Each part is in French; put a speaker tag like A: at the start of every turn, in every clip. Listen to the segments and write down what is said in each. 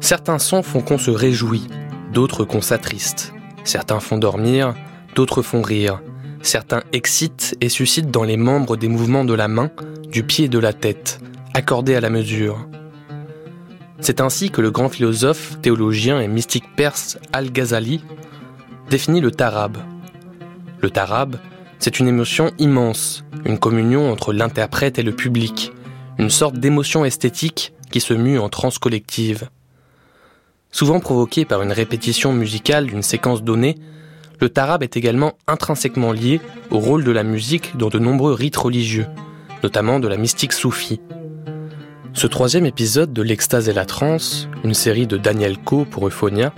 A: Certains sons font qu'on se réjouit, d'autres qu'on s'attriste. Certains font dormir, d'autres font rire. Certains excitent et suscitent dans les membres des mouvements de la main, du pied et de la tête, accordés à la mesure. C'est ainsi que le grand philosophe, théologien et mystique perse Al-Ghazali définit le tarab. Le tarab, c'est une émotion immense, une communion entre l'interprète et le public, une sorte d'émotion esthétique qui se mue en transe collective. Souvent provoquée par une répétition musicale d'une séquence donnée, le tarab est également intrinsèquement lié au rôle de la musique dans de nombreux rites religieux, notamment de la mystique soufie. Ce troisième épisode de L'Extase et la Transe, une série de Daniel Coe pour Euphonia,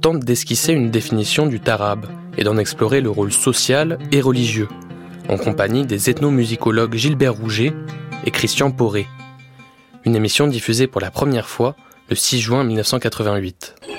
A: tente d'esquisser une définition du tarab et d'en explorer le rôle social et religieux, en compagnie des ethnomusicologues Gilbert Rouget et Christian Poré. Une émission diffusée pour la première fois le 6 juin 1988.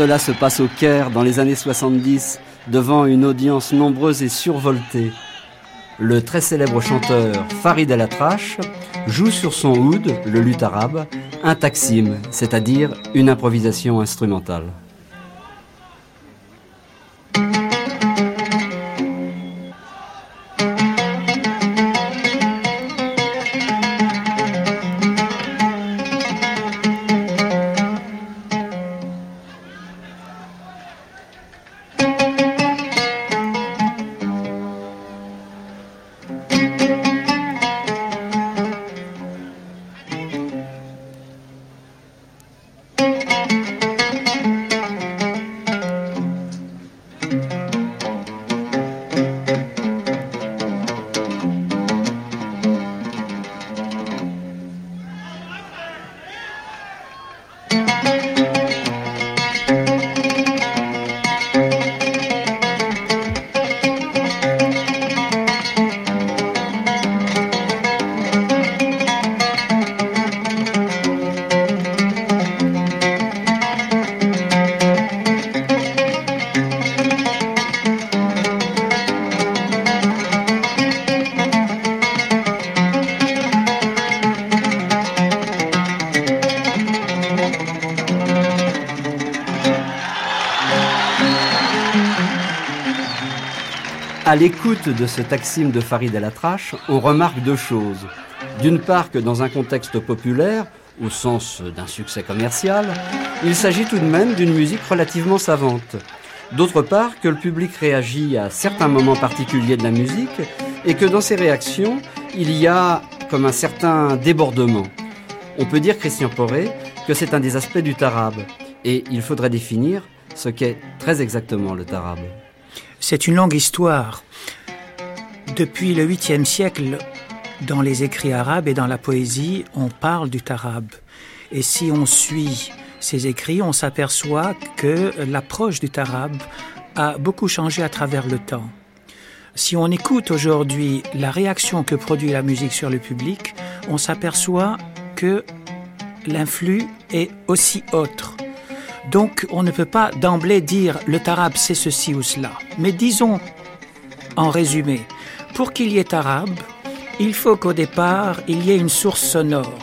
B: Cela se passe au Caire dans les années 70 devant une audience nombreuse et survoltée. Le très célèbre chanteur Farid El Atrache joue sur son oud, le luth arabe, un taksim, c'est-à-dire une improvisation instrumentale. De ce taxime de Farid El Atrache, on remarque deux choses. D'une part que dans un contexte populaire, au sens d'un succès commercial, il s'agit tout de même d'une musique relativement savante. D'autre part que le public réagit à certains moments particuliers de la musique et que dans ces réactions, il y a comme un certain débordement. On peut dire, Christian Poré, que c'est un des aspects du tarab et il faudrait définir ce qu'est très exactement le tarab.
C: C'est une longue histoire. Depuis le 8e siècle, dans les écrits arabes et dans la poésie, on parle du tarab. Et si on suit ces écrits, on s'aperçoit que l'approche du tarab a beaucoup changé à travers le temps. Si on écoute aujourd'hui la réaction que produit la musique sur le public, on s'aperçoit que l'influx est aussi autre. Donc on ne peut pas d'emblée dire le tarab c'est ceci ou cela. Mais disons, en résumé, pour qu'il y ait arabe, il faut qu'au départ, il y ait une source sonore.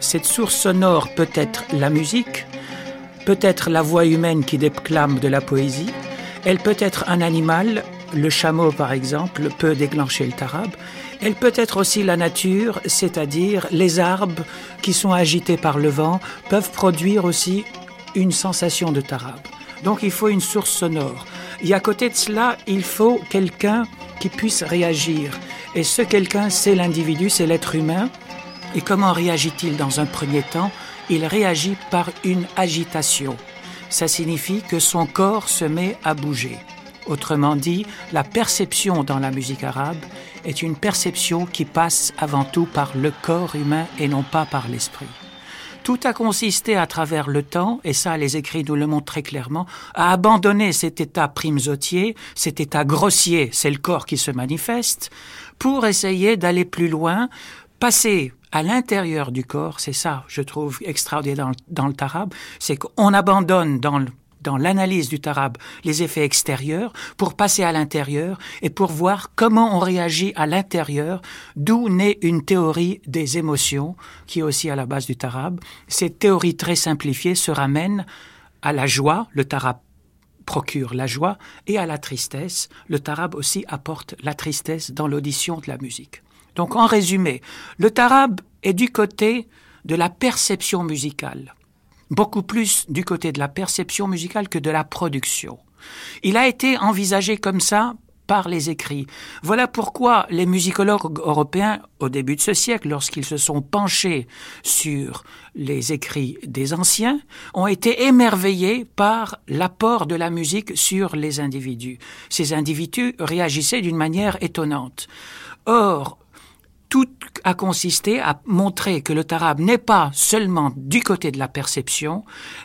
C: Cette source sonore peut être la musique, peut être la voix humaine qui déclame de la poésie, elle peut être un animal, le chameau par exemple peut déclencher le tarab, elle peut être aussi la nature, c'est-à-dire les arbres qui sont agités par le vent peuvent produire aussi une sensation de tarab. Donc il faut une source sonore. Et à côté de cela, il faut quelqu'un qui puisse réagir. Et ce quelqu'un, c'est l'individu, c'est l'être humain. Et comment réagit-il dans un premier temps? Il réagit par une agitation. Ça signifie que son corps se met à bouger. Autrement dit, la perception dans la musique arabe est une perception qui passe avant tout par le corps humain et non pas par l'esprit. Tout a consisté à travers le temps, et ça les écrits nous le montrent très clairement, à abandonner cet état primesautier, cet état grossier, c'est le corps qui se manifeste, pour essayer d'aller plus loin, passer à l'intérieur du corps, c'est ça, je trouve extraordinaire dans, dans le tarab, c'est qu'on abandonne dans le dans l'analyse du tarab les effets extérieurs pour passer à l'intérieur et pour voir comment on réagit à l'intérieur, d'où naît une théorie des émotions qui est aussi à la base du tarab. Cette théorie très simplifiée se ramène à la joie, le tarab procure la joie, et à la tristesse. Le tarab aussi apporte la tristesse dans l'audition de la musique. Donc en résumé, le tarab est du côté de la perception musicale beaucoup plus du côté de la perception musicale que de la production. Il a été envisagé comme ça par les écrits. Voilà pourquoi les musicologues européens, au début de ce siècle, lorsqu'ils se sont penchés sur les écrits des anciens, ont été émerveillés par l'apport de la musique sur les individus. Ces individus réagissaient d'une manière étonnante. Or, tout a consisté à montrer que le tarab n'est pas seulement du côté de la perception,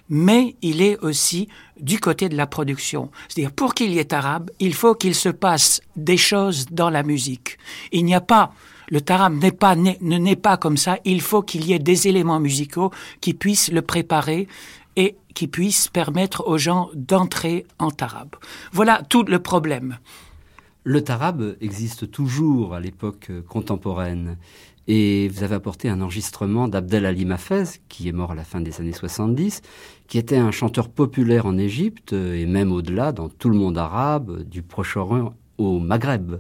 C: mais il est aussi du côté de la production. C'est-à-dire, pour qu'il y ait tarab, il faut qu'il se passe des choses dans la musique. Il n'y a pas, le tarab n'est pas, ne n'est pas comme ça, il faut qu'il y ait des éléments musicaux qui puissent le préparer et qui puissent permettre aux gens d'entrer en tarab. Voilà tout le problème.
B: Le tarab existe toujours à l'époque contemporaine. Et vous avez apporté un enregistrement d'Abdel Ali Mafez, qui est mort à la fin des années 70, qui était un chanteur populaire en Égypte et même au-delà, dans tout le monde arabe, du Proche-Orient au Maghreb.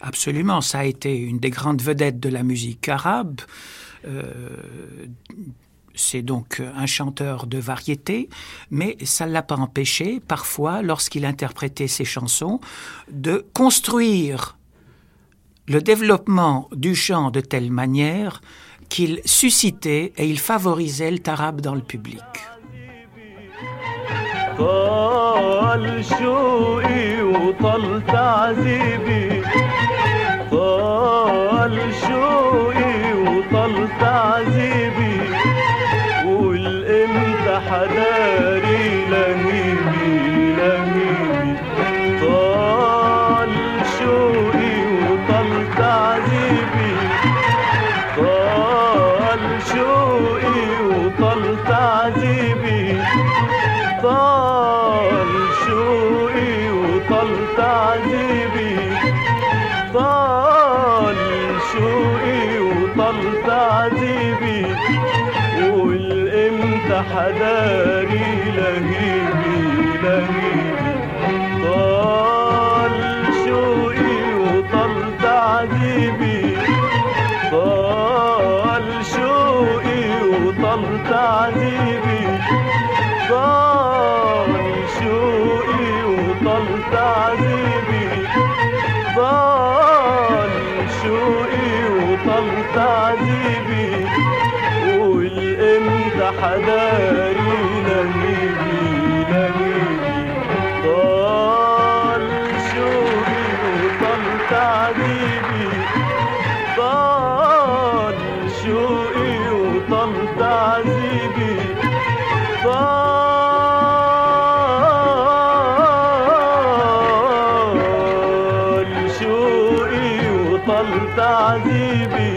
C: Absolument, ça a été une des grandes vedettes de la musique arabe. Euh, c'est donc un chanteur de variété, mais ça ne l'a pas empêché, parfois, lorsqu'il interprétait ses chansons, de construire le développement du chant de telle manière qu'il suscitait et il favorisait le tarab dans le public. حداري हदर حداري لهيبي لهيبي. طال شوقي وطال تعذيبي. طال شوقي وطال تعذيبي. طال شوقي لهيبي طال شوقي وطال تعذيبي طال شوقي وطال تعذيبي طال
D: تعذيبي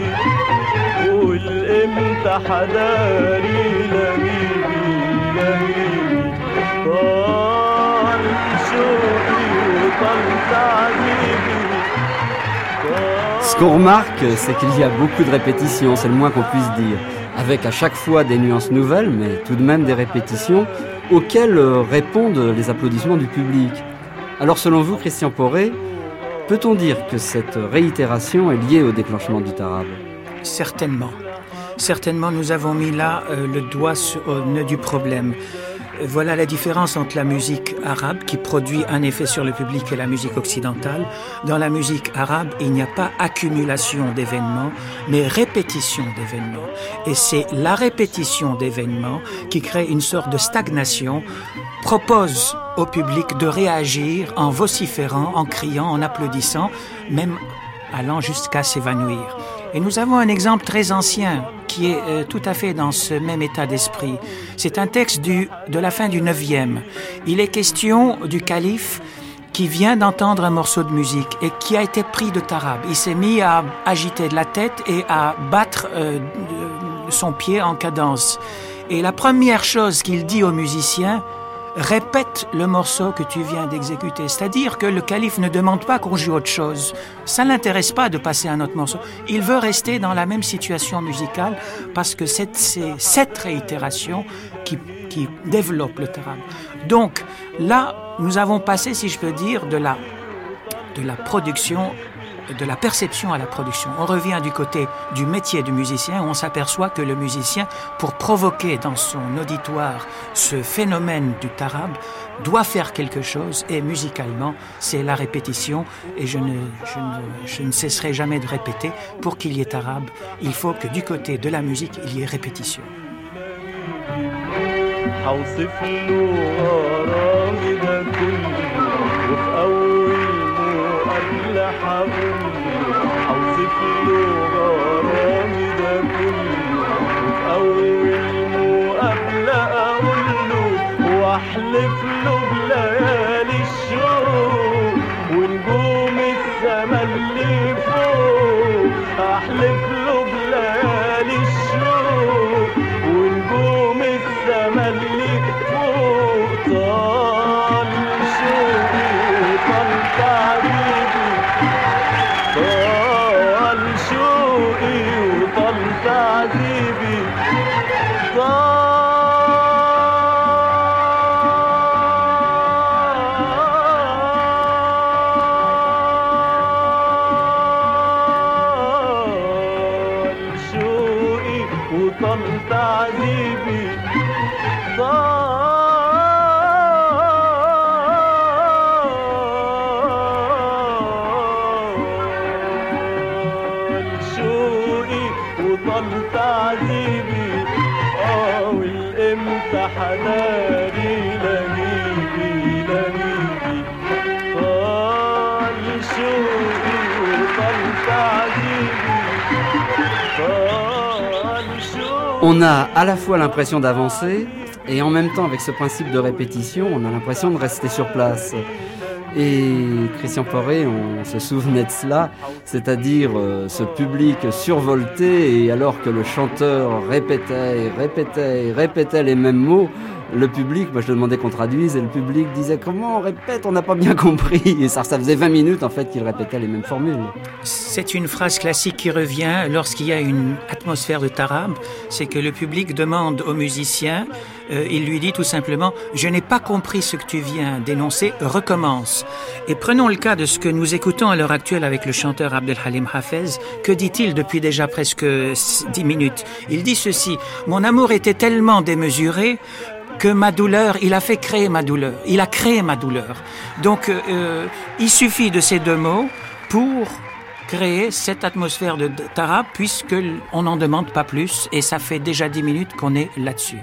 B: qu'on remarque, c'est qu'il y a beaucoup de répétitions, c'est le moins qu'on puisse dire, avec à chaque fois des nuances nouvelles, mais tout de même des répétitions auxquelles euh, répondent les applaudissements du public. Alors selon vous, Christian Poré, peut-on dire que cette réitération est liée au déclenchement du tarab?
C: Certainement. Certainement, nous avons mis là euh, le doigt au nœud du problème. Voilà la différence entre la musique arabe qui produit un effet sur le public et la musique occidentale. Dans la musique arabe, il n'y a pas accumulation d'événements, mais répétition d'événements. Et c'est la répétition d'événements qui crée une sorte de stagnation, propose au public de réagir en vociférant, en criant, en applaudissant, même allant jusqu'à s'évanouir. Et nous avons un exemple très ancien qui est euh, tout à fait dans ce même état d'esprit. C'est un texte du, de la fin du 9e. Il est question du calife qui vient d'entendre un morceau de musique et qui a été pris de tarab. Il s'est mis à agiter de la tête et à battre euh, son pied en cadence. Et la première chose qu'il dit aux musiciens, répète le morceau que tu viens d'exécuter. C'est-à-dire que le calife ne demande pas qu'on joue autre chose. Ça ne l'intéresse pas de passer un autre morceau. Il veut rester dans la même situation musicale parce que c'est cette réitération qui, développe le tarab. Donc là, nous avons passé, si je peux dire, de la, de la production de la perception à la production. On revient du côté du métier du musicien où on s'aperçoit que le musicien, pour provoquer dans son auditoire ce phénomène du tarab, doit faire quelque chose et musicalement, c'est la répétition et je ne, cesserai jamais de répéter, pour qu'il y ait tarab, il faut que du côté de la musique, il y ait répétition.
D: live low.
B: On a à la fois l'impression d'avancer et en même temps avec ce principe de répétition, on a l'impression de rester sur place. Et Christian Poré, on se souvenait de cela, c'est-à-dire euh, ce public survolté et alors que le chanteur répétait répétait et répétait les mêmes mots, le public, moi je demandais qu'on traduise et le public disait comment on répète, on n'a pas bien compris. Et ça, ça faisait 20 minutes en fait qu'il répétait les mêmes formules.
C: C'est une phrase classique qui revient lorsqu'il y a une atmosphère de tarab, c'est que le public demande au musicien, euh, il lui dit tout simplement Je n'ai pas compris ce que tu viens d'énoncer, recommence. Et prenons le cas de ce que nous écoutons à l'heure actuelle avec le chanteur Abdelhalim Hafez. Que dit-il depuis déjà presque 10 minutes? Il dit ceci Mon amour était tellement démesuré que ma douleur, il a fait créer ma douleur. Il a créé ma douleur. Donc, euh, il suffit de ces deux mots pour créer cette atmosphère de tarab, puisque on n'en demande pas plus, et ça fait déjà dix minutes qu'on est là-dessus.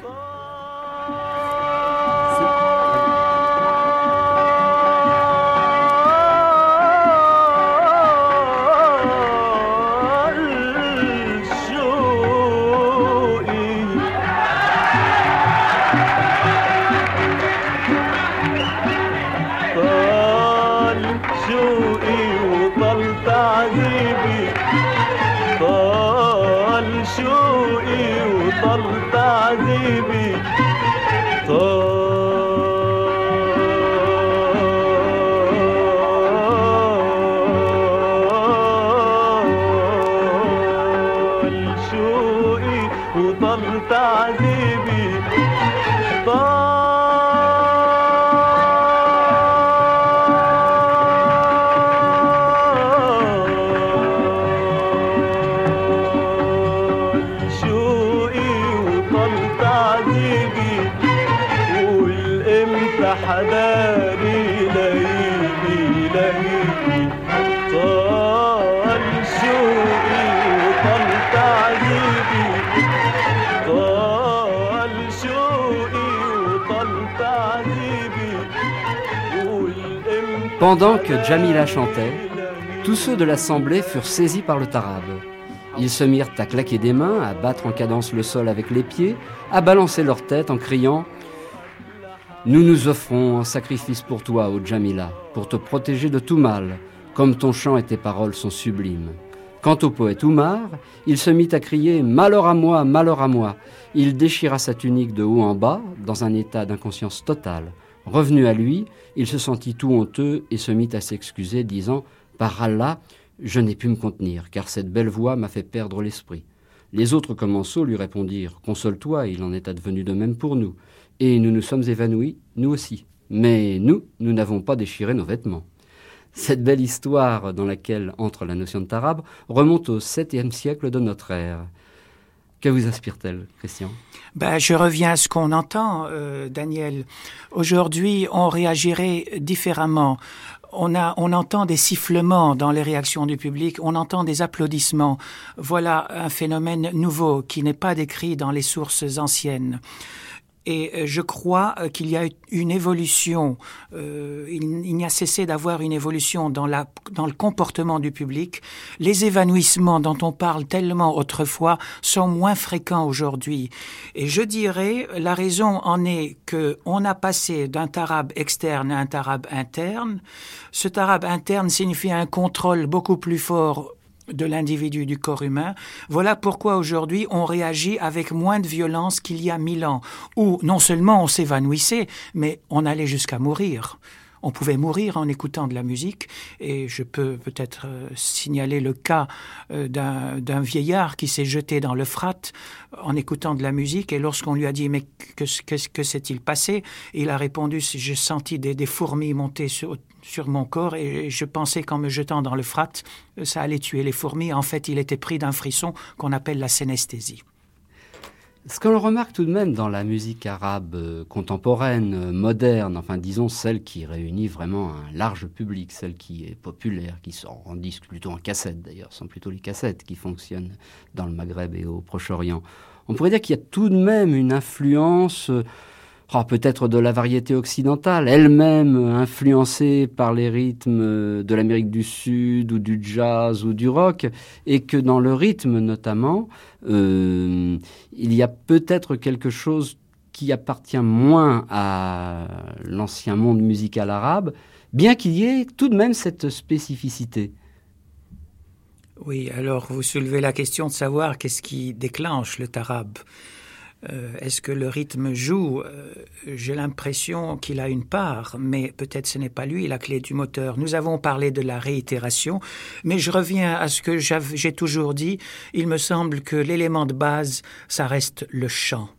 D: Baby, oh.
B: Pendant que Jamila chantait, tous ceux de l'assemblée furent saisis par le tarab. Ils se mirent à claquer des mains, à battre en cadence le sol avec les pieds, à balancer leur tête en criant Nous nous offrons un sacrifice pour toi, ô Jamila, pour te protéger de tout mal, comme ton chant et tes paroles sont sublimes. Quant au poète Oumar, il se mit à crier Malheur à moi, malheur à moi. Il déchira sa tunique de haut en bas, dans un état d'inconscience totale. Revenu à lui, il se sentit tout honteux et se mit à s'excuser, disant Par Allah, je n'ai pu me contenir, car cette belle voix m'a fait perdre l'esprit. Les autres commensaux lui répondirent Console-toi, il en est advenu de même pour nous. Et nous nous sommes évanouis, nous aussi. Mais nous, nous n'avons pas déchiré nos vêtements. Cette belle histoire dans laquelle entre la notion de tarab remonte au 7e siècle de notre ère. Que vous inspire-t-elle, Christian?
C: Ben, je reviens à ce qu'on entend, euh, Daniel. Aujourd'hui, on réagirait différemment. On, entend des sifflements dans les réactions du public, on entend des applaudissements. Voilà un phénomène nouveau qui n'est pas décrit dans les sources anciennes. Et euh, je crois euh, qu'il y a une évolution, euh, il, il n'y a cessé d'avoir une évolution dans, la, dans le comportement du public. Les évanouissements dont on parle tellement autrefois sont moins fréquents aujourd'hui. Et je dirais, la raison en est que on a passé d'un tarab externe à un tarab interne. Ce tarab interne signifie un contrôle beaucoup plus fort de l'individu du corps humain. Voilà pourquoi aujourd'hui on réagit avec moins de violence qu'il y a mille ans, où non seulement on s'évanouissait, mais on allait jusqu'à mourir. On pouvait mourir en écoutant de la musique, et je peux peut-être euh, signaler le cas euh, d'un vieillard qui s'est jeté dans le frat en écoutant de la musique, et lorsqu'on lui a dit mais que, que, que s'est-il passé, il a répondu j'ai senti des, des fourmis monter sur, sur mon corps et je pensais qu'en me jetant dans le frat, ça allait tuer les fourmis. En fait, il était pris d'un frisson qu'on appelle la synesthésie.
B: Ce que l'on remarque tout de même dans la musique arabe euh, contemporaine, euh, moderne, enfin disons celle qui réunit vraiment un large public, celle qui est populaire, qui sort en disque, plutôt en cassette d'ailleurs, sont plutôt les cassettes qui fonctionnent dans le Maghreb et au Proche-Orient. On pourrait dire qu'il y a tout de même une influence euh, oh, peut-être de la variété occidentale, elle-même influencée par les rythmes de l'Amérique du Sud ou du jazz ou du rock, et que dans le rythme notamment, euh, il y a peut-être quelque chose qui appartient moins à l'ancien monde musical arabe, bien qu'il y ait tout de même cette spécificité.
C: Oui, alors vous soulevez la question de savoir qu'est-ce qui déclenche le tarab. Euh, Est-ce que le rythme joue? Euh, J'ai l'impression qu'il a une part, mais peut-être ce n'est pas lui la clé du moteur. Nous avons parlé de la réitération, mais je reviens à ce que j'ai toujours dit. Il me semble que l'élément de base, ça reste le chant.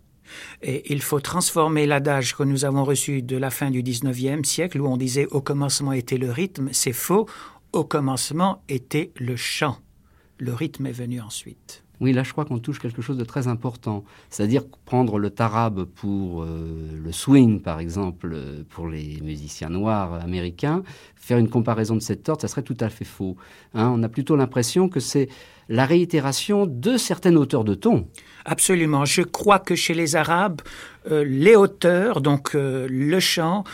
C: Et il faut transformer l'adage que nous avons reçu de la fin du 19e siècle, où on disait au commencement était le rythme. C'est faux. Au commencement était le chant. Le rythme est venu ensuite.
B: Oui, là, je crois qu'on touche quelque chose de très important. C'est-à-dire prendre le tarab pour euh, le swing, par exemple, euh, pour les musiciens noirs américains, faire une comparaison de cette sorte, ça serait tout à fait faux. Hein, on a plutôt l'impression que c'est la réitération de certaines hauteurs de ton.
C: Absolument. Je crois que chez les Arabes, euh, les hauteurs, donc le chant,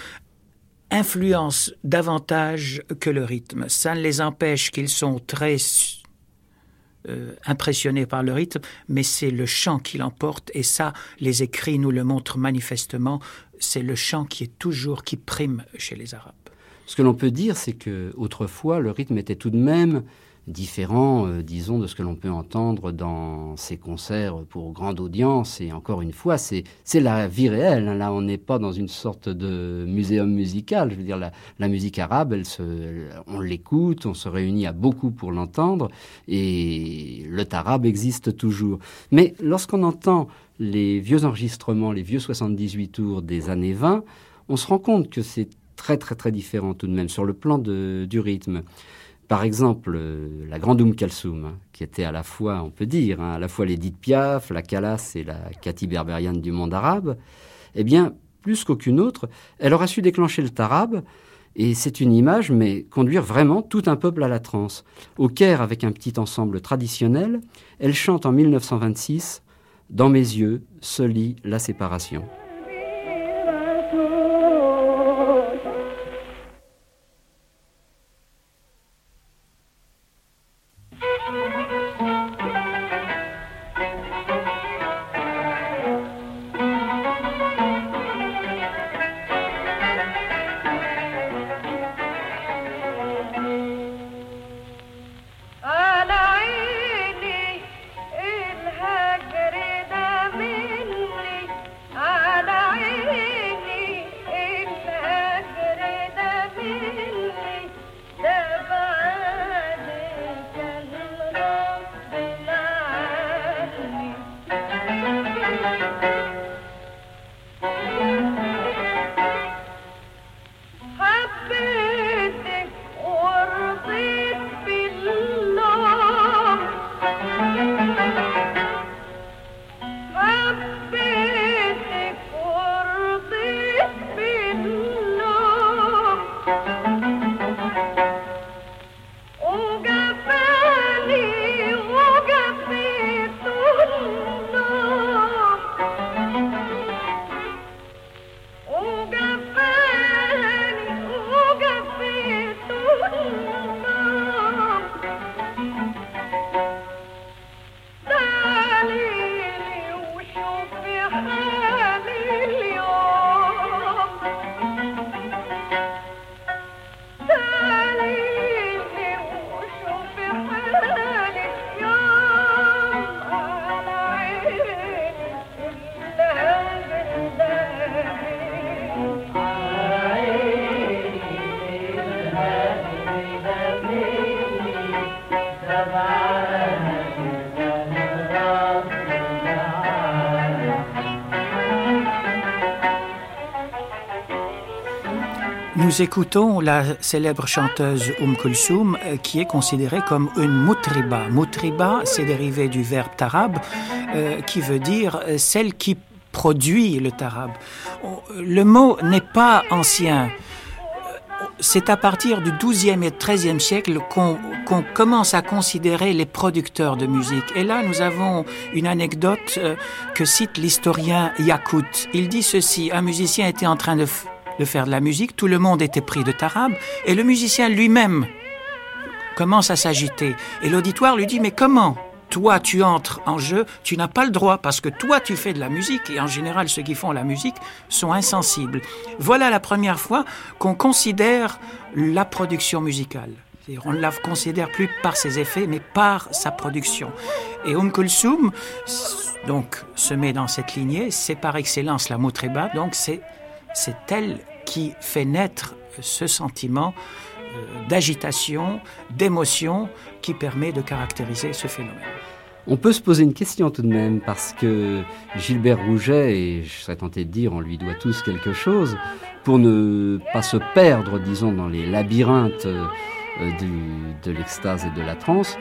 C: influencent davantage que le rythme. Ça ne les empêche qu'ils sont très euh, impressionnés par le rythme, mais c'est le chant qui l'emporte, et ça, les écrits nous le montrent manifestement, c'est le chant qui est toujours, qui prime chez les Arabes.
B: Ce que l'on peut dire, c'est que autrefois, le rythme était tout de même différent, euh, disons, de ce que l'on peut entendre dans ces concerts pour grande audience. Et encore une fois, c'est la vie réelle. hein. Là, on n'est pas dans une sorte de muséum musical. Je veux dire, la, musique arabe, on l'écoute, on se réunit à beaucoup pour l'entendre, et le tarab existe toujours. Mais lorsqu'on entend les vieux enregistrements, les vieux 78 tours des années 20, on se rend compte que c'est très très très différent tout de même sur le plan de, du rythme. Par exemple, euh, la grande Oum Kalsoum, hein, qui était à la fois, on peut dire, hein, à la fois l'Edith Piaf, la Calas et la Cathy Berberian du monde arabe, eh bien, plus qu'aucune autre, elle aura su déclencher le tarab, et c'est une image, mais conduire vraiment tout un peuple à la transe. Au Caire, avec un petit ensemble traditionnel, elle chante en 1926 Dans mes yeux se lit la séparation.
C: Nous écoutons la célèbre chanteuse Umm Kulsoum euh, qui est considérée comme une mutriba. Mutriba, c'est dérivé du verbe tarab euh, qui veut dire euh, celle qui produit le tarab. On- Le mot n'est pas ancien. C'est à partir du XIIe et XIIIe siècle qu'on commence à considérer les producteurs de musique. Et là, nous avons une anecdote que cite l'historien Yakout. Il dit ceci, un musicien était en train de, de faire de la musique, tout le monde était pris de tarab, et le musicien lui-même commence à s'agiter. Et l'auditoire lui dit, mais comment toi, tu entres en jeu, tu n'as pas le droit parce que toi, tu fais de la musique et en général, ceux qui font la musique sont insensibles. Voilà la première fois qu'on considère la production musicale. On ne la considère plus par ses effets, mais par sa production. Et Kulsoum, s- donc, se met dans cette lignée. C'est par excellence la Moutreba. Donc, c'est, c'est elle qui fait naître ce sentiment euh, d'agitation, d'émotion, qui permet de caractériser ce phénomène.
B: On peut se poser une question tout de même, parce que Gilbert Rouget, et je serais tenté de dire, on lui doit tous quelque chose, pour ne pas se perdre, disons, dans les labyrinthes euh, de l'extase et de la transe,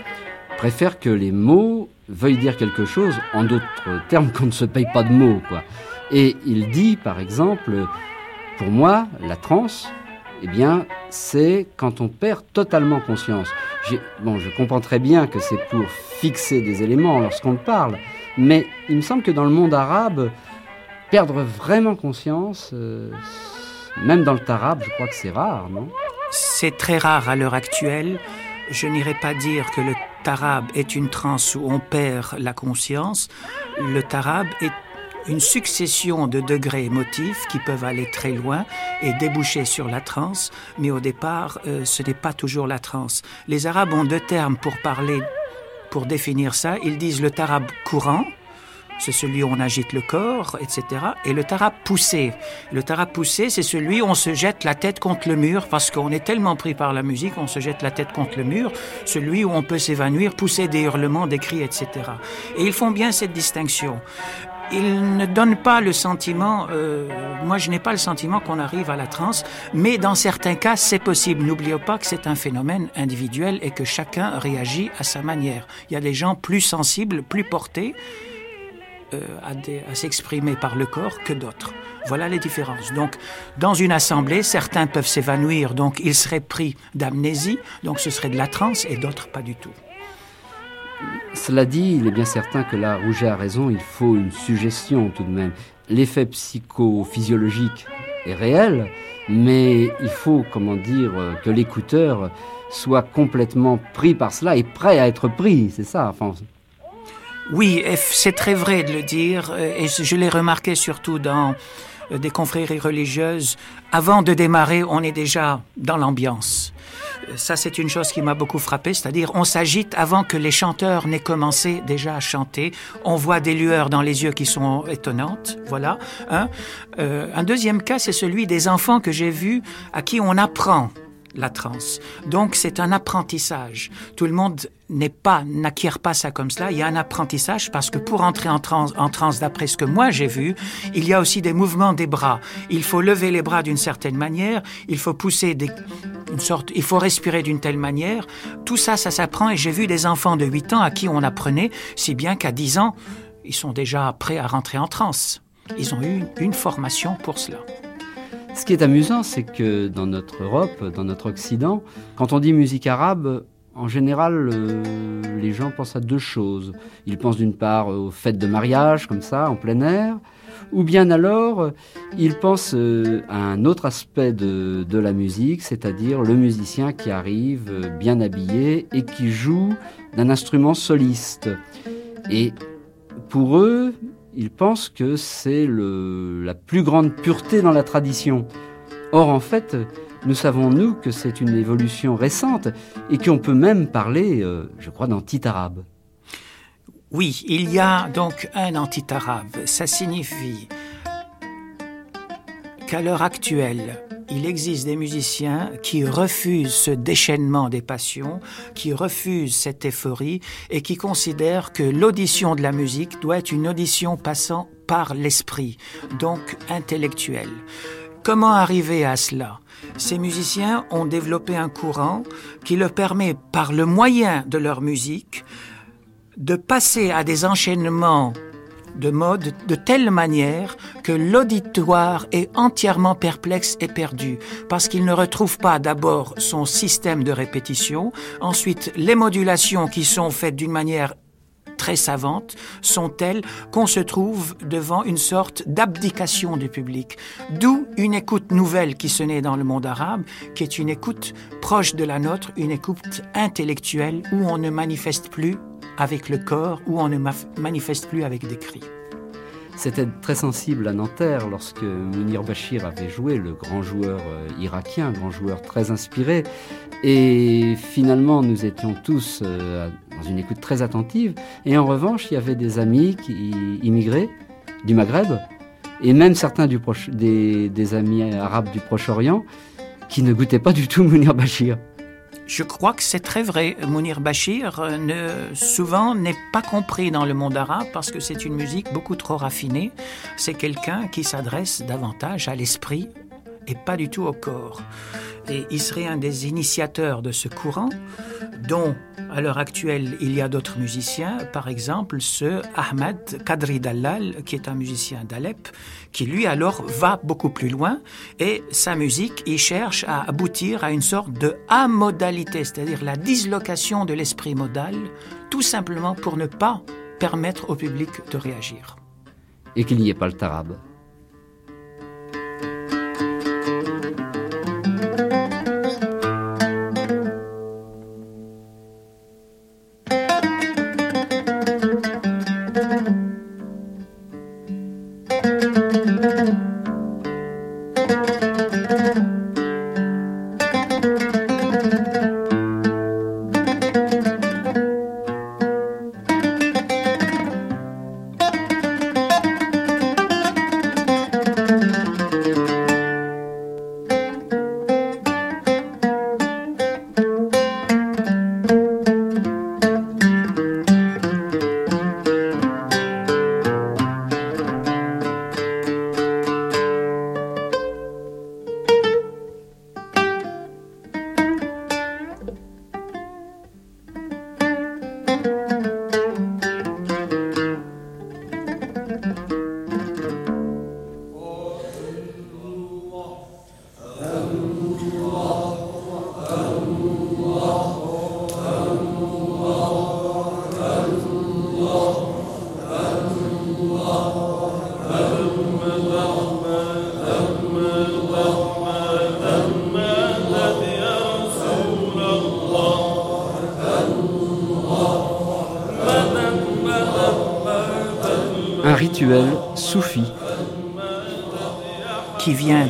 B: préfère que les mots veuillent dire quelque chose, en d'autres termes, qu'on ne se paye pas de mots, quoi. Et il dit, par exemple, pour moi, la transe, eh bien, c'est quand on perd totalement conscience. Bon, je comprends très bien que c'est pour fixer des éléments lorsqu'on parle, mais il me semble que dans le monde arabe, perdre vraiment conscience, euh, même dans le tarab, je crois que c'est rare, non?
C: C'est très rare à l'heure actuelle. Je n'irai pas dire que le tarab est une transe où on perd la conscience. Le tarab est une succession de degrés émotifs qui peuvent aller très loin et déboucher sur la transe, mais au départ, euh, ce n'est pas toujours la transe. Les Arabes ont deux termes pour parler, pour définir ça. Ils disent le tarab courant, c'est celui où on agite le corps, etc. Et le tarab poussé. Le tarab poussé, c'est celui où on se jette la tête contre le mur parce qu'on est tellement pris par la musique, on se jette la tête contre le mur. Celui où on peut s'évanouir, pousser des hurlements, des cris, etc. Et ils font bien cette distinction. Ils ne donnent pas le sentiment, euh, moi je n'ai pas le sentiment qu'on arrive à la transe, mais dans certains cas c'est possible. N'oublions pas que c'est un phénomène individuel et que chacun réagit à sa manière. Il y a des gens plus sensibles, plus portés, euh, à s'exprimer par le corps que d'autres. Voilà les différences. Donc, dans une assemblée, certains peuvent s'évanouir, donc ils seraient pris d'amnésie, donc ce serait de la transe, et d'autres pas du tout.
B: Cela dit, il est bien certain que là, Rouget a raison, il faut une suggestion tout de même. L'effet psychophysiologique est réel, mais il faut, comment dire, euh, que l'écouteur soit complètement pris par cela et prêt à être pris, c'est ça. Enfin,
C: Oui, c'est très vrai de le dire, euh, et je l'ai remarqué surtout dans euh, des confréries religieuses. Avant de démarrer, on est déjà dans l'ambiance. Ça, c'est une chose qui m'a beaucoup frappé, c'est-à-dire on s'agite avant que les chanteurs n'aient commencé déjà à chanter. On voit des lueurs dans les yeux qui sont étonnantes, voilà. Un, Euh, un deuxième cas, c'est celui des enfants que j'ai vus à qui on apprend la transe. Donc c'est un apprentissage. Tout le monde n'est pas n'acquiert pas ça comme cela. Il y a un apprentissage parce que pour entrer en transe, en transe d'après ce que moi j'ai vu, il y a aussi des mouvements des bras. Il faut lever les bras d'une certaine manière. Il faut pousser des, une sorte. Il faut respirer d'une telle manière. Tout ça, ça s'apprend. Et j'ai vu des enfants de 8 ans à qui on apprenait, si bien qu'à 10 ans, ils sont déjà prêts à rentrer en transe. Ils ont eu une formation pour cela.
B: Ce qui est amusant, c'est que dans notre Europe, dans notre Occident, quand on dit musique arabe, en général, euh, les gens pensent à deux choses. Ils pensent d'une part aux fêtes de mariage, comme ça, en plein air, ou bien alors, euh, ils pensent euh, à un autre aspect de, la musique, c'est-à-dire le musicien qui arrive euh, bien habillé et qui joue d'un instrument soliste. Et pour eux, ils pensent que c'est la plus grande pureté dans la tradition. Or, en fait, nous savons, nous, que c'est une évolution récente et qu'on peut même parler, je crois, d'anti-arabe.
C: Oui, il y a donc un antitarabe. Ça signifie qu'à l'heure actuelle, il existe des musiciens qui refusent ce déchaînement des passions, qui refusent cette euphorie et qui considèrent que l'audition de la musique doit être une audition passant par l'esprit, donc intellectuelle. Comment arriver à cela? Ces musiciens ont développé un courant qui leur permet, par le moyen de leur musique, de passer à des enchaînements de mode de telle manière que l'auditoire est entièrement perplexe et perdu, parce qu'il ne retrouve pas d'abord son système de répétition, ensuite les modulations qui sont faites d'une manière très savante sont telles qu'on se trouve devant une sorte d'abdication du public. D'où une écoute nouvelle qui se naît dans le monde arabe, qui est une écoute proche de la nôtre, une écoute intellectuelle où on ne manifeste plus avec le corps, où on ne ma- manifeste plus avec des cris.
B: C'était très sensible à Nanterre lorsque Mounir Bachir avait joué, le grand joueur euh, irakien, un grand joueur très inspiré. Et finalement, nous étions tous euh, dans une écoute très attentive. Et en revanche, il y avait des amis qui immigraient du Maghreb, et même certains des, des amis arabes du Proche-Orient, qui ne goûtaient pas du tout Mounir Bachir.
C: Je crois que c'est très vrai. Mounir Bachir euh, ne, souvent n'est pas compris dans le monde arabe parce que c'est une musique beaucoup trop raffinée. C'est quelqu'un qui s'adresse davantage à l'esprit et pas du tout au corps. Et il serait un des initiateurs de ce courant, dont à l'heure actuelle il y a d'autres musiciens, par exemple ce Ahmed Kadri Dallal, qui est un musicien d'Alep, qui lui alors va beaucoup plus loin et sa musique, il cherche à aboutir à une sorte de amodalité, c'est-à-dire la dislocation de l'esprit modal, tout simplement pour ne pas permettre au public de réagir.
B: Et qu'il n'y ait pas le tarabe.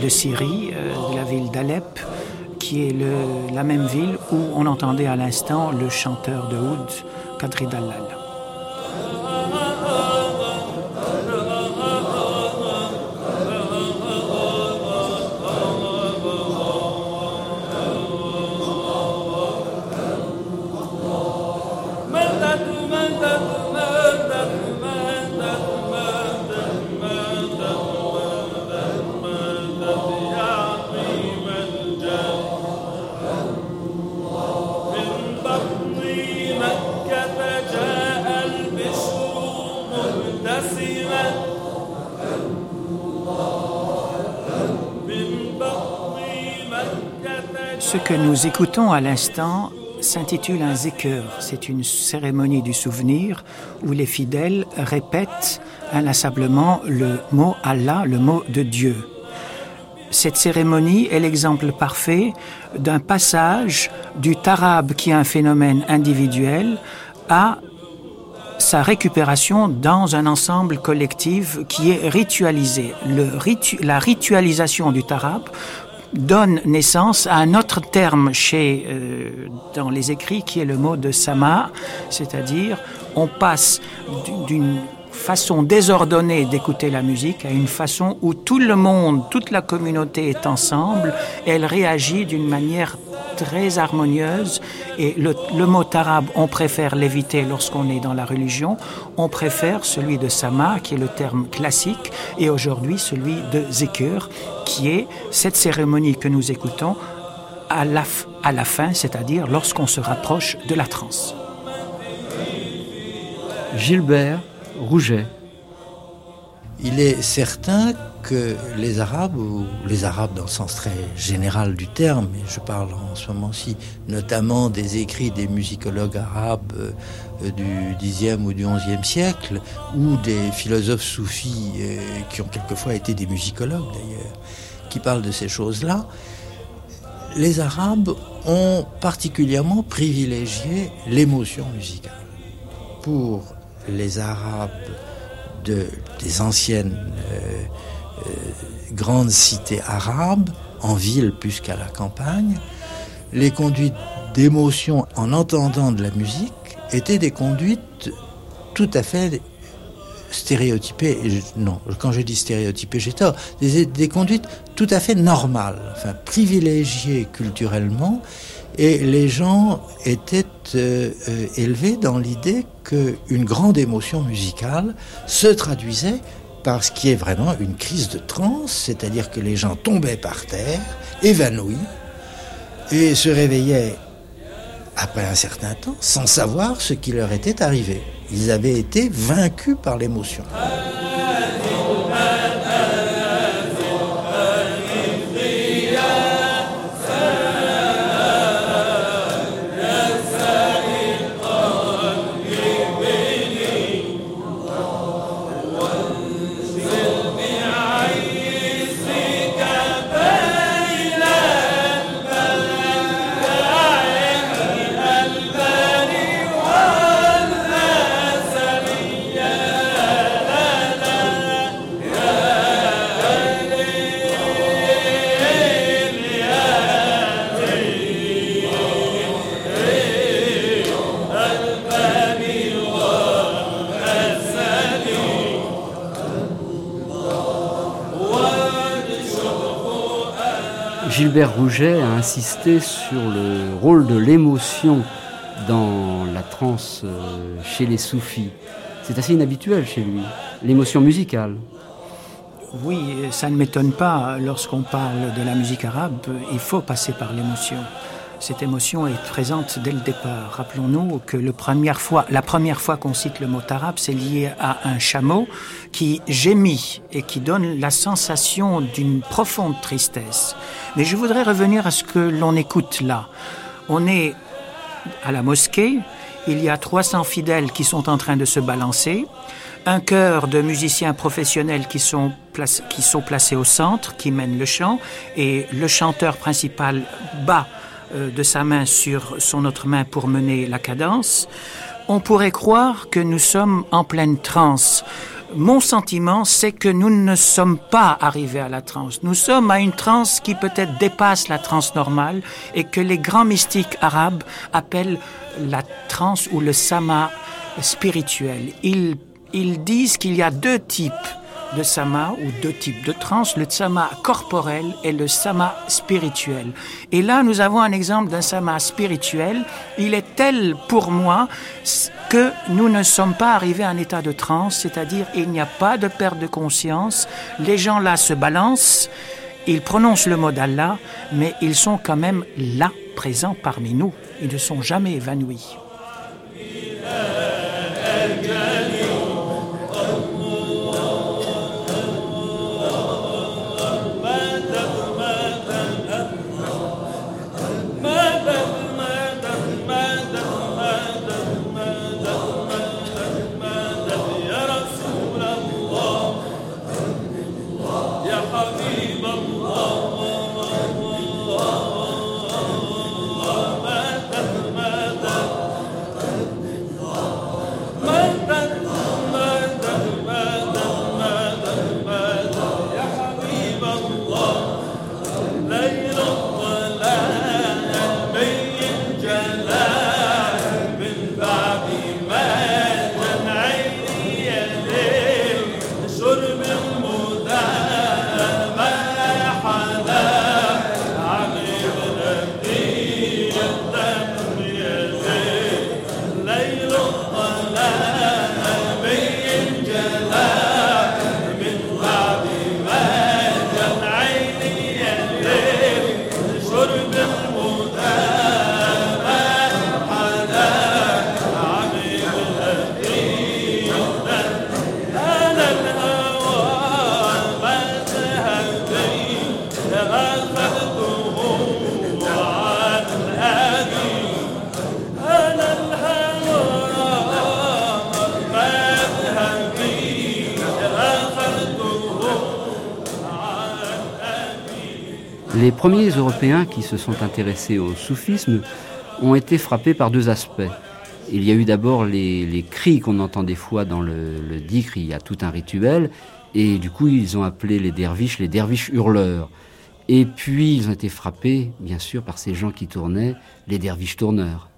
C: De Syrie, euh, de la ville d'Alep, qui est la même ville où on entendait à l'instant le chanteur de Oud, Kadri Dallal. Écoutons à l'instant s'intitule un zikr. C'est une cérémonie du souvenir où les fidèles répètent inlassablement le mot Allah, le mot de Dieu. Cette cérémonie est l'exemple parfait d'un passage du tarab, qui est un phénomène individuel, à sa récupération dans un ensemble collectif qui est ritualisé. La ritualisation du tarab donne naissance à un autre terme chez euh, dans les écrits qui est le mot de sama, c'est-à-dire on passe d'une façon désordonnée d'écouter la musique à une façon où tout le monde, toute la communauté est ensemble, elle réagit d'une manière très harmonieuse. Et le, le mot arabe, on préfère l'éviter lorsqu'on est dans la religion, on préfère celui de sama qui est le terme classique et aujourd'hui celui de zikr qui est cette cérémonie que nous écoutons à la, f- à la fin, c'est-à-dire lorsqu'on se rapproche de la transe.
B: Gilbert Rouget.
E: Il est certain que les Arabes, ou les Arabes dans le sens très général du terme, et je parle en ce moment-ci notamment des écrits des musicologues arabes euh, du Xe ou du XIe siècle, ou des philosophes soufis euh, qui ont quelquefois été des musicologues d'ailleurs, qui parlent de ces choses-là, les Arabes ont particulièrement privilégié l'émotion musicale. Pour les Arabes de, des anciennes euh, euh, grandes cités arabes, en ville plus qu'à la campagne, les conduites d'émotion en entendant de la musique étaient des conduites tout à fait je- non, quand je dis stéréotypées, j'ai tort. Des, conduites tout à fait normales, privilégiées culturellement. Et les gens étaient euh, euh, élevés dans l'idée qu'une grande émotion musicale se traduisait par ce qui est vraiment une crise de transe, c'est-à-dire que les gens tombaient par terre, évanouis, et se réveillaient après un certain temps sans savoir ce qui leur était arrivé. Ils avaient été vaincus par l'émotion.
B: Gilbert Rouget a insisté sur le rôle de l'émotion dans la transe euh, chez les soufis. C'est assez inhabituel chez lui, l'émotion musicale.
C: Oui, ça ne m'étonne pas. Lorsqu'on parle de la musique arabe, il faut passer par l'émotion. Cette émotion est présente dès le départ. Rappelons-nous que la première fois qu'on cite le mot arabe, c'est lié à un chameau qui gémit et qui donne la sensation d'une profonde tristesse. Mais je voudrais revenir à ce que l'on écoute là. On est à la mosquée, il y a 300 fidèles qui sont en train de se balancer, un chœur de musiciens professionnels qui sont, qui sont placés au centre, qui mènent le chant, et le chanteur principal bat de sa main sur son autre main pour mener la cadence. On pourrait croire que nous sommes en pleine transe. Mon sentiment, c'est que nous ne sommes pas arrivés à la transe. Nous sommes à une transe qui peut-être dépasse la transe normale et que les grands mystiques arabes appellent la transe ou le sama spirituel. Ils, ils disent qu'il y a deux types de sama ou deux types de transe, le sama corporel et le sama spirituel. Et là, nous avons un exemple d'un sama spirituel. Il est tel pour moi que nous ne sommes pas arrivés à un état de transe, c'est-à-dire il n'y a pas de perte de conscience. Les gens là se balancent, ils prononcent le mot d'Allah, mais ils sont quand même là, présents parmi nous. Ils ne sont jamais évanouis.
B: Premiers Européens qui se sont intéressés au soufisme ont été frappés par deux aspects. Il y a eu d'abord les, les cris qu'on entend des fois dans le, le il y a tout un rituel, et du coup ils ont appelé les derviches les derviches hurleurs. Et puis ils ont été frappés, bien sûr, par ces gens qui tournaient, les derviches tourneurs.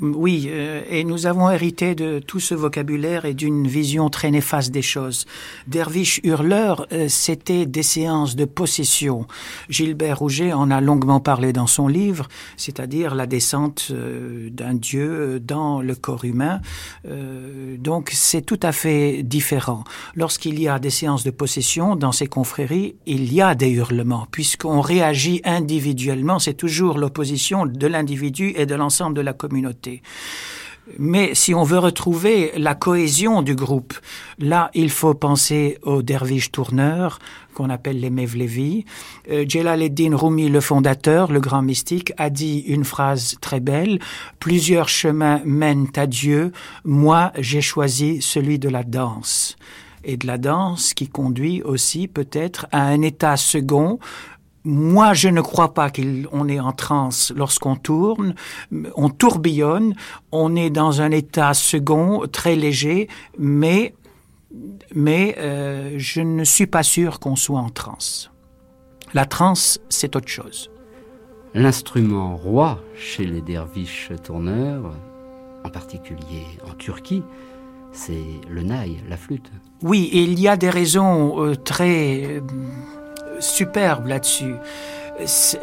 C: Oui, euh, et nous avons hérité de tout ce vocabulaire et d'une vision très néfaste des choses. Derviche hurleur, euh, c'était des séances de possession. Gilbert Rouget en a longuement parlé dans son livre, c'est-à-dire la descente euh, d'un dieu dans le corps humain. Euh, donc c'est tout à fait différent. Lorsqu'il y a des séances de possession dans ces confréries, il y a des hurlements, puisqu'on réagit individuellement, c'est toujours l'opposition de l'individu et de l'ensemble de la communauté. Mais si on veut retrouver la cohésion du groupe, là, il faut penser aux derviches tourneurs, qu'on appelle les Mevlevi. Euh, Jalaluddin Rumi, le fondateur, le grand mystique, a dit une phrase très belle. Plusieurs chemins mènent à Dieu. Moi, j'ai choisi celui de la danse. Et de la danse qui conduit aussi peut-être à un état second moi, je ne crois pas qu'on est en transe lorsqu'on tourne, on tourbillonne, on est dans un état second, très léger, mais, mais euh, je ne suis pas sûr qu'on soit en transe. La transe, c'est autre chose.
B: L'instrument roi chez les derviches tourneurs, en particulier en Turquie, c'est le naï, la flûte.
C: Oui, et il y a des raisons euh, très euh, superbes là-dessus.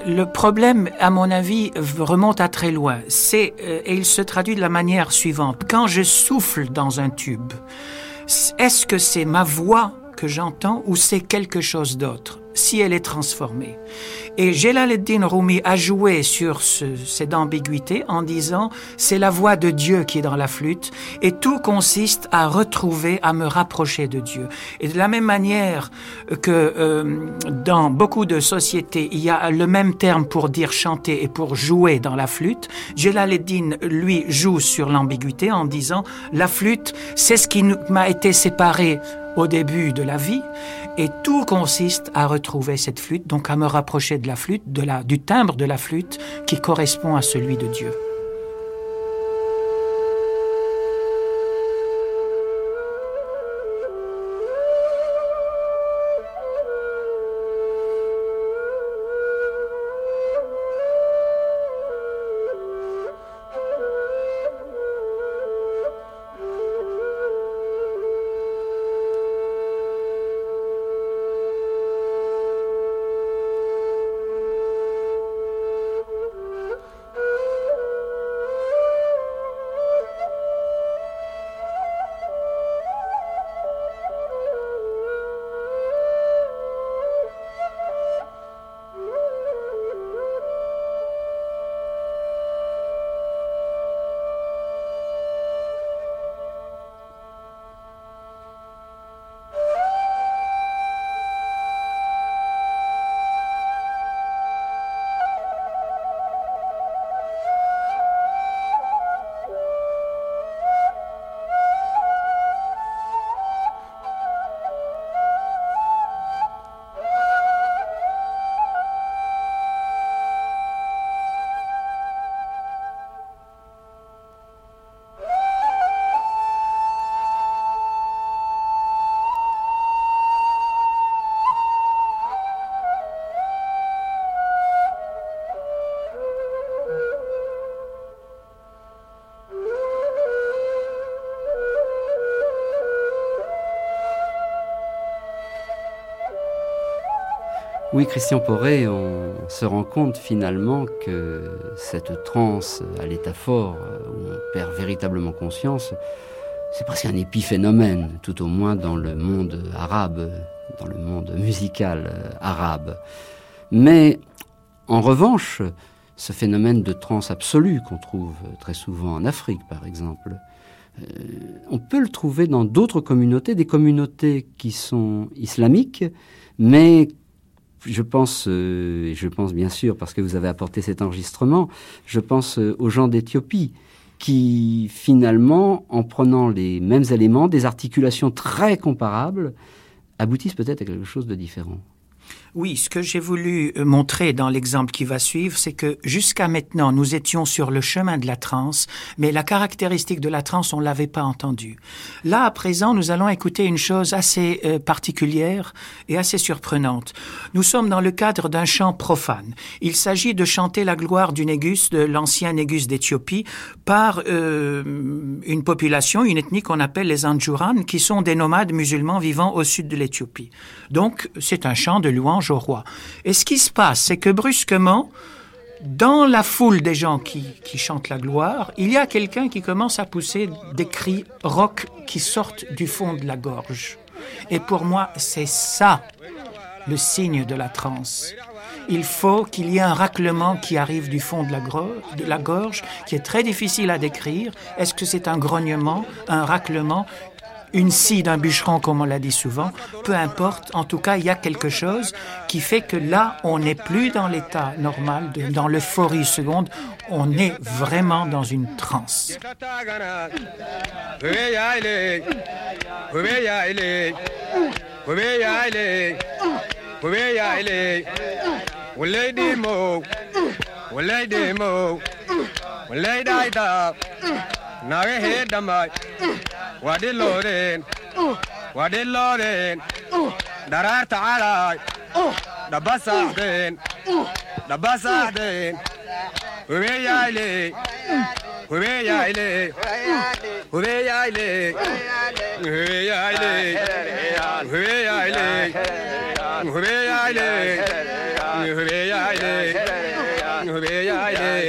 C: Le problème, à mon avis, remonte à très loin. C'est euh, et il se traduit de la manière suivante. Quand je souffle dans un tube, est-ce que c'est ma voix que j'entends ou c'est quelque chose d'autre? Si elle est transformée Et Jalaluddin Rumi a joué sur ce- cette ambiguïté en disant c'est la voix de Dieu qui est dans la flûte et tout consiste à retrouver, à me rapprocher de Dieu. Et de la même manière que euh, dans beaucoup de sociétés, il y a le même terme pour dire chanter et pour jouer dans la flûte, Jalaluddin, lui, joue sur l'ambiguïté en disant la flûte, c'est ce qui m'a été séparé au début de la vie, et tout consiste à retrouver cette flûte, donc à me rapprocher de la flûte, du timbre de la flûte qui correspond à celui de Dieu.
B: Oui, Christian Poré, on se rend compte finalement que cette transe à l'état fort, où on perd véritablement conscience, c'est presque un épiphénomène, tout au moins dans le monde arabe, dans le monde musical arabe. Mais en revanche, ce phénomène de transe absolue qu'on trouve très souvent en Afrique, par exemple, euh, on peut le trouver dans d'autres communautés, des communautés qui sont islamiques, mais je pense, euh, et je pense bien sûr, parce que vous avez apporté cet enregistrement, je pense euh, aux gens d'Éthiopie qui finalement, en prenant les mêmes éléments, des articulations très comparables, aboutissent peut-être à quelque chose de différent.
C: Oui, ce que j'ai voulu euh, montrer dans l'exemple qui va suivre, c'est que jusqu'à maintenant, nous étions sur le chemin de la transe, mais la caractéristique de la transe, on l'avait pas entendue. Là, à présent, nous allons écouter une chose assez euh, particulière et assez surprenante. Nous sommes dans le cadre d'un chant profane. Il s'agit de chanter la gloire du Négus, de l'ancien Négus d'Éthiopie, par euh, une population, une ethnie qu'on appelle les Anjuran, qui sont des nomades musulmans vivant au sud de l'Éthiopie. Donc, c'est un chant de louange au roi. Et ce qui se passe, c'est que brusquement, dans la foule des gens qui, qui chantent la gloire, il y a quelqu'un qui commence à pousser des cris rock qui sortent du fond de la gorge. Et pour moi, c'est ça le signe de la transe. Il faut qu'il y ait un raclement qui arrive du fond de la, de la gorge, qui est très difficile à décrire. Est-ce que c'est un grognement, un raclement une scie d'un bûcheron, comme on l'a dit souvent, peu importe, en tout cas, il y a quelque chose qui fait que là, on n'est plus dans l'état normal, dans l'euphorie seconde, on est vraiment dans une transe.
F: nagahee dhammaay wadhiloodeen wadhiloodeen dharaarta calaay dhabbasaaxdeen dhabbasaaxdeen hubeeyaayle hubeeyaayle hubeeyaayle hubeeyaayle hubeeyaayle hubeeyaayle hubeeyaayle hubeeyaayle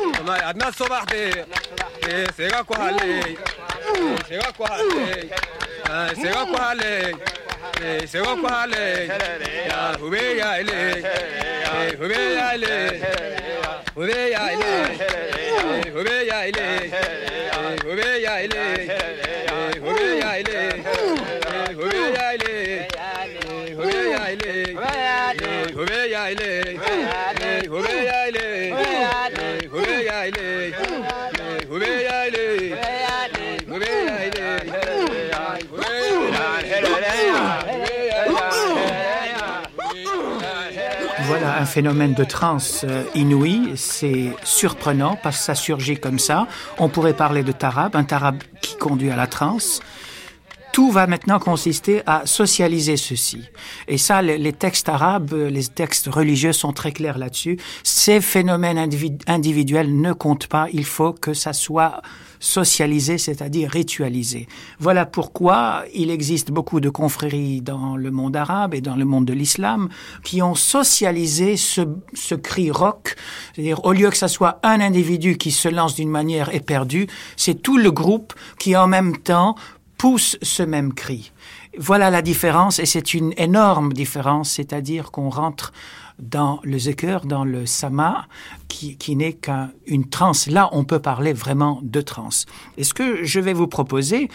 F: adna sobaxde sega kuhaley sega kuhaley sega kuhaley sega kuhaley hubeyayle hubeyayle hubeyayle hubeyayle hubeyayle hubeyayle hubeyayle hubeyayle hubeyayle hubeyayle
C: Voilà un phénomène de transe euh, inouï, c'est surprenant parce que ça surgit comme ça. On pourrait parler de tarab, un tarab qui conduit à la transe. Tout va maintenant consister à socialiser ceci. Et ça, les, textes arabes, euh, les textes religieux sont très clairs là-dessus. Ces phénomènes individu- individuels ne comptent pas. Il faut que ça soit socialisé, c'est-à-dire ritualisé. Voilà pourquoi il existe beaucoup de confréries dans le monde arabe et dans le monde de l'islam qui ont socialisé ce, ce cri rock. C'est-à-dire, au lieu que ça soit un individu qui se lance d'une manière éperdue, c'est tout le groupe qui en même temps pousse ce même cri. Voilà la différence et c'est une énorme différence, c'est-à-dire qu'on rentre dans le zikr, dans le sama, qui, qui n'est qu'une transe. Là, on peut parler vraiment de transe. Et ce que je vais vous proposer,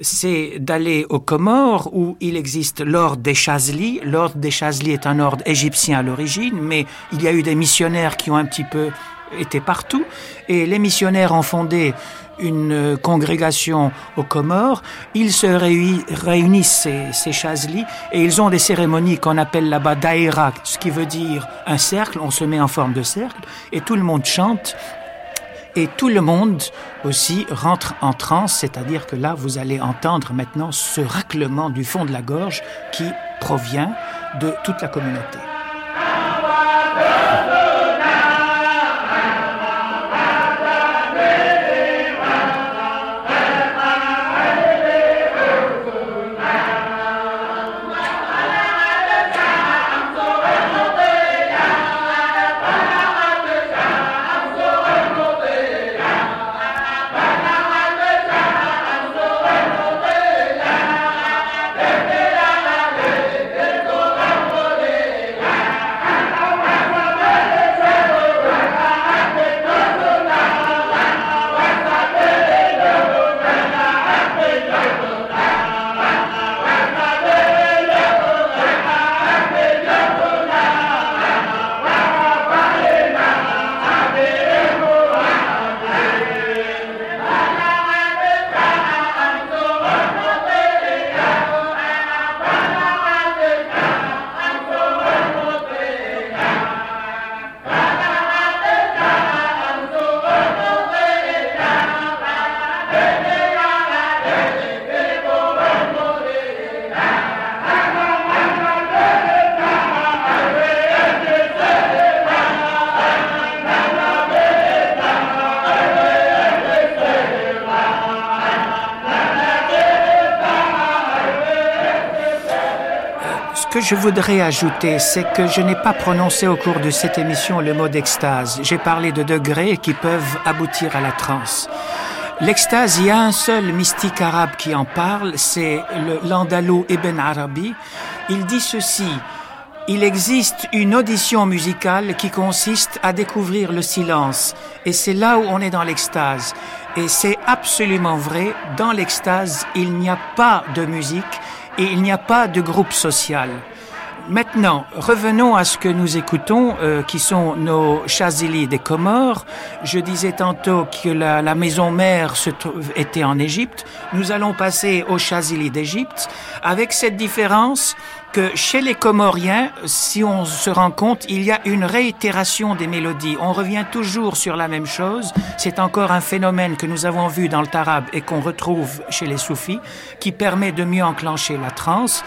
C: c'est d'aller aux Comores où il existe l'ordre des Chazlis. L'ordre des Chazlis est un ordre égyptien à l'origine, mais il y a eu des missionnaires qui ont un petit peu étaient partout et les missionnaires ont fondé une congrégation aux Comores. Ils se réu- réunissent, ces, ces et ils ont des cérémonies qu'on appelle là-bas daïra, ce qui veut dire un cercle, on se met en forme de cercle, et tout le monde chante et tout le monde aussi rentre en transe, c'est-à-dire que là, vous allez entendre maintenant ce raclement du fond de la gorge qui provient de toute la communauté. Je voudrais ajouter, c'est que je n'ai pas prononcé au cours de cette émission le mot d'extase. J'ai parlé de degrés qui peuvent aboutir à la transe. L'extase, il y a un seul mystique arabe qui en parle, c'est l'Andalou Ibn Arabi. Il dit ceci. Il existe une audition musicale qui consiste à découvrir le silence. Et c'est là où on est dans l'extase. Et c'est absolument vrai. Dans l'extase, il n'y a pas de musique et il n'y a pas de groupe social. Maintenant, revenons à ce que nous écoutons, euh, qui sont nos Chazili des Comores. Je disais tantôt que la, la maison mère se était en Égypte. Nous allons passer aux Chazili d'Égypte, avec cette différence que chez les Comoriens, si on se rend compte, il y a une réitération des mélodies. On revient toujours sur la même chose. C'est encore un phénomène que nous avons vu dans le tarab et qu'on retrouve chez les soufis, qui permet de mieux enclencher la transe.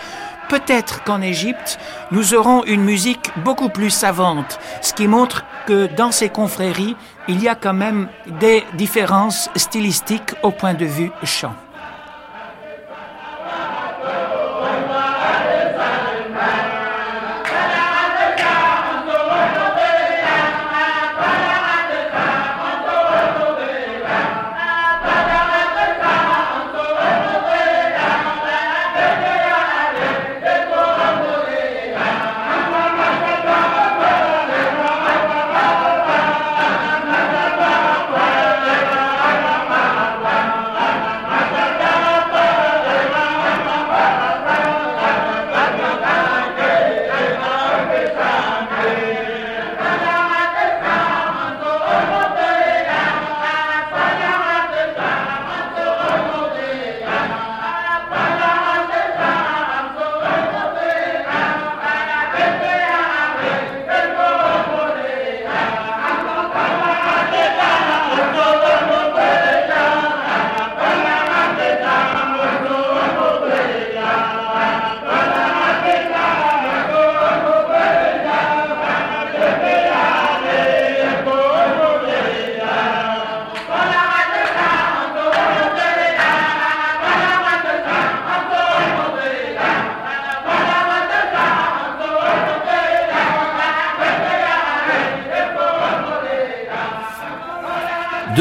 C: Peut-être qu'en Égypte, nous aurons une musique beaucoup plus savante, ce qui montre que dans ces confréries, il y a quand même des différences stylistiques au point de vue chant.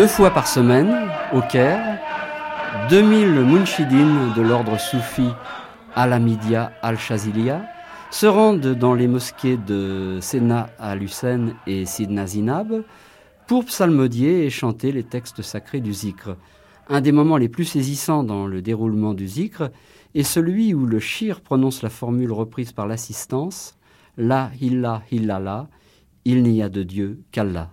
B: Deux fois par semaine, au Caire, 2000 munchidines de l'ordre soufi Al-Amidia Al-Shazilia se rendent dans les mosquées de Sena al-Hussein et Sidna Zinab pour psalmodier et chanter les textes sacrés du zikr. Un des moments les plus saisissants dans le déroulement du zikr est celui où le shir prononce la formule reprise par l'assistance La ilaha illallah, il n'y a de Dieu qu'Allah.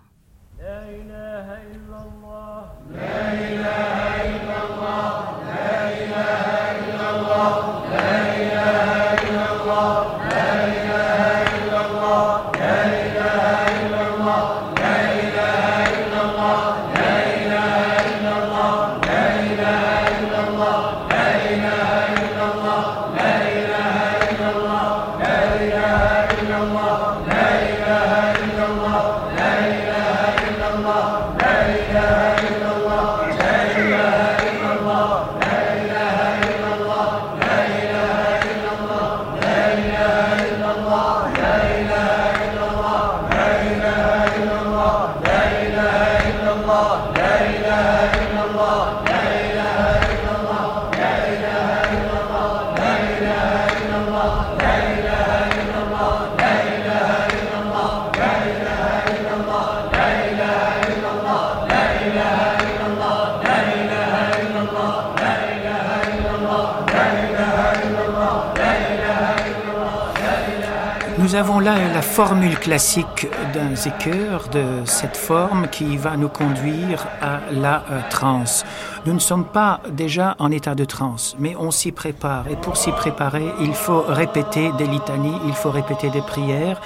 C: Nous avons là la formule classique d'un zikr, de cette forme qui va nous conduire à la euh, transe. Nous ne sommes pas déjà en état de transe, mais on s'y prépare. Et pour s'y préparer, il faut répéter des litanies, il faut répéter des prières.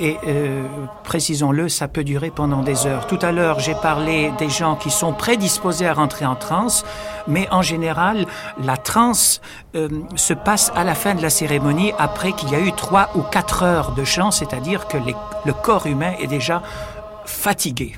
C: Et euh, précisons-le, ça peut durer pendant des heures. Tout à l'heure, j'ai parlé des gens qui sont prédisposés à rentrer en transe, mais en général, la transe euh, se passe à la fin de la cérémonie, après qu'il y a eu trois ou quatre heures de chant, c'est-à-dire que le corps humain est déjà fatigué.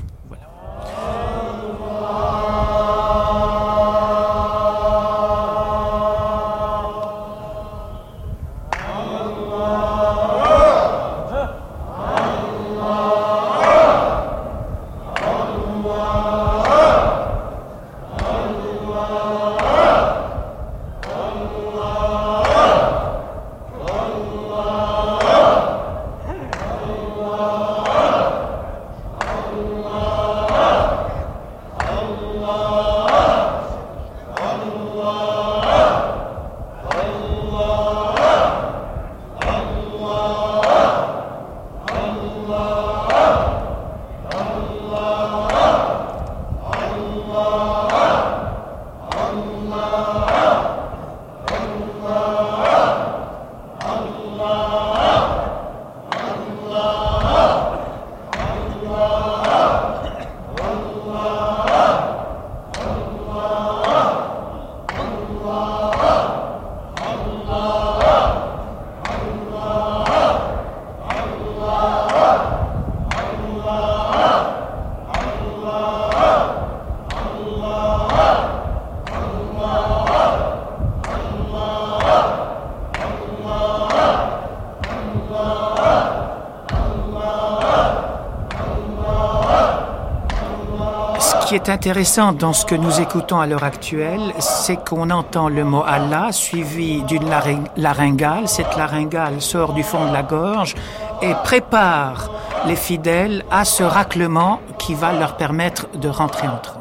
C: Intéressant dans ce que nous écoutons à l'heure actuelle, c'est qu'on entend le mot Allah suivi d'une laryng- laryngale. Cette laryngale sort du fond de la gorge et prépare les fidèles à ce raclement qui va leur permettre de rentrer en transe.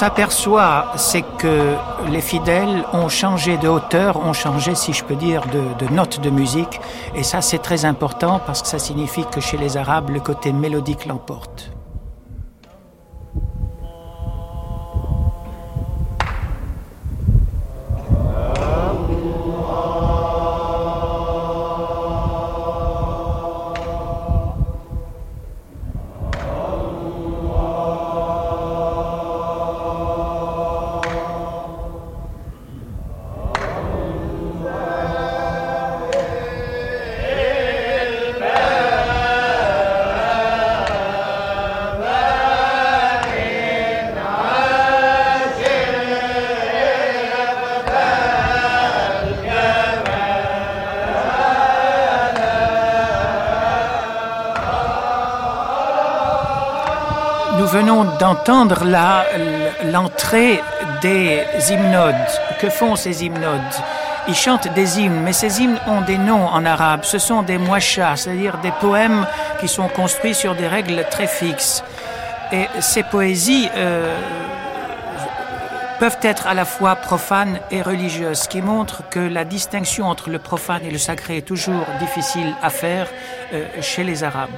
C: S'aperçoit, c'est que les fidèles ont changé de hauteur, ont changé, si je peux dire, de, de note de musique. Et ça, c'est très important parce que ça signifie que chez les Arabes, le côté mélodique l'emporte. D'entendre l'entrée des hymnodes. Que font ces hymnodes? Ils chantent des hymnes, mais ces hymnes ont des noms en arabe. Ce sont des muashas, c'est-à-dire des poèmes qui sont construits sur des règles très fixes. Et ces poésies euh, peuvent être à la fois profanes et religieuses, ce qui montre que la distinction entre le profane et le sacré est toujours difficile à faire euh, chez les Arabes.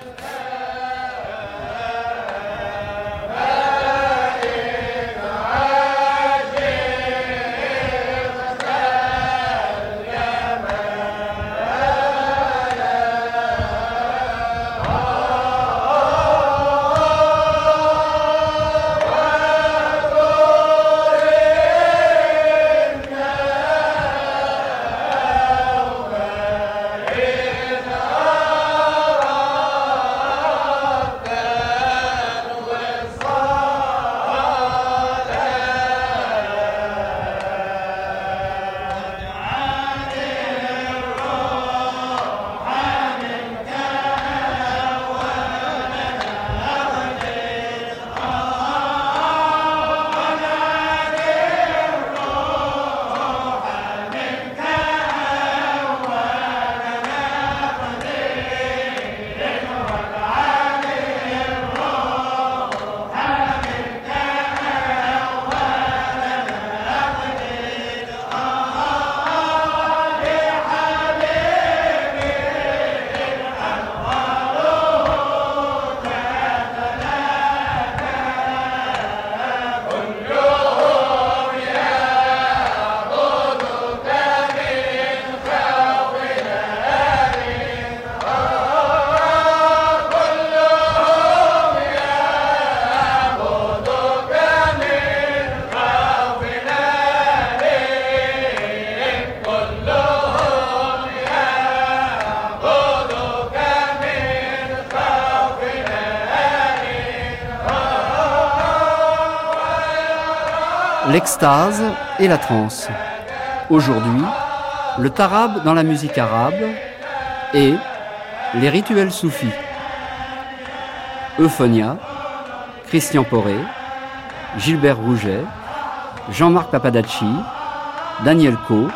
B: Et la transe. Aujourd'hui, le tarab dans la musique arabe et les rituels soufis. Euphonia, Christian Poré, Gilbert Rouget, Jean-Marc Papadacci, Daniel Co,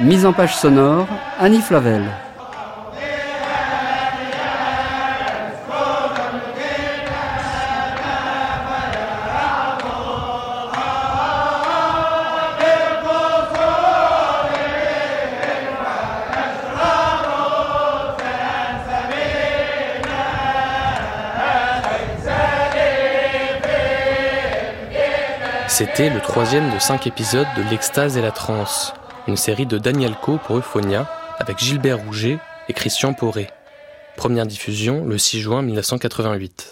B: mise en page sonore Annie Flavel.
A: C'était le troisième de cinq épisodes de L'Extase et la Transe, une série de Daniel Co pour Euphonia, avec Gilbert Rouget et Christian Poré. Première diffusion le 6 juin 1988.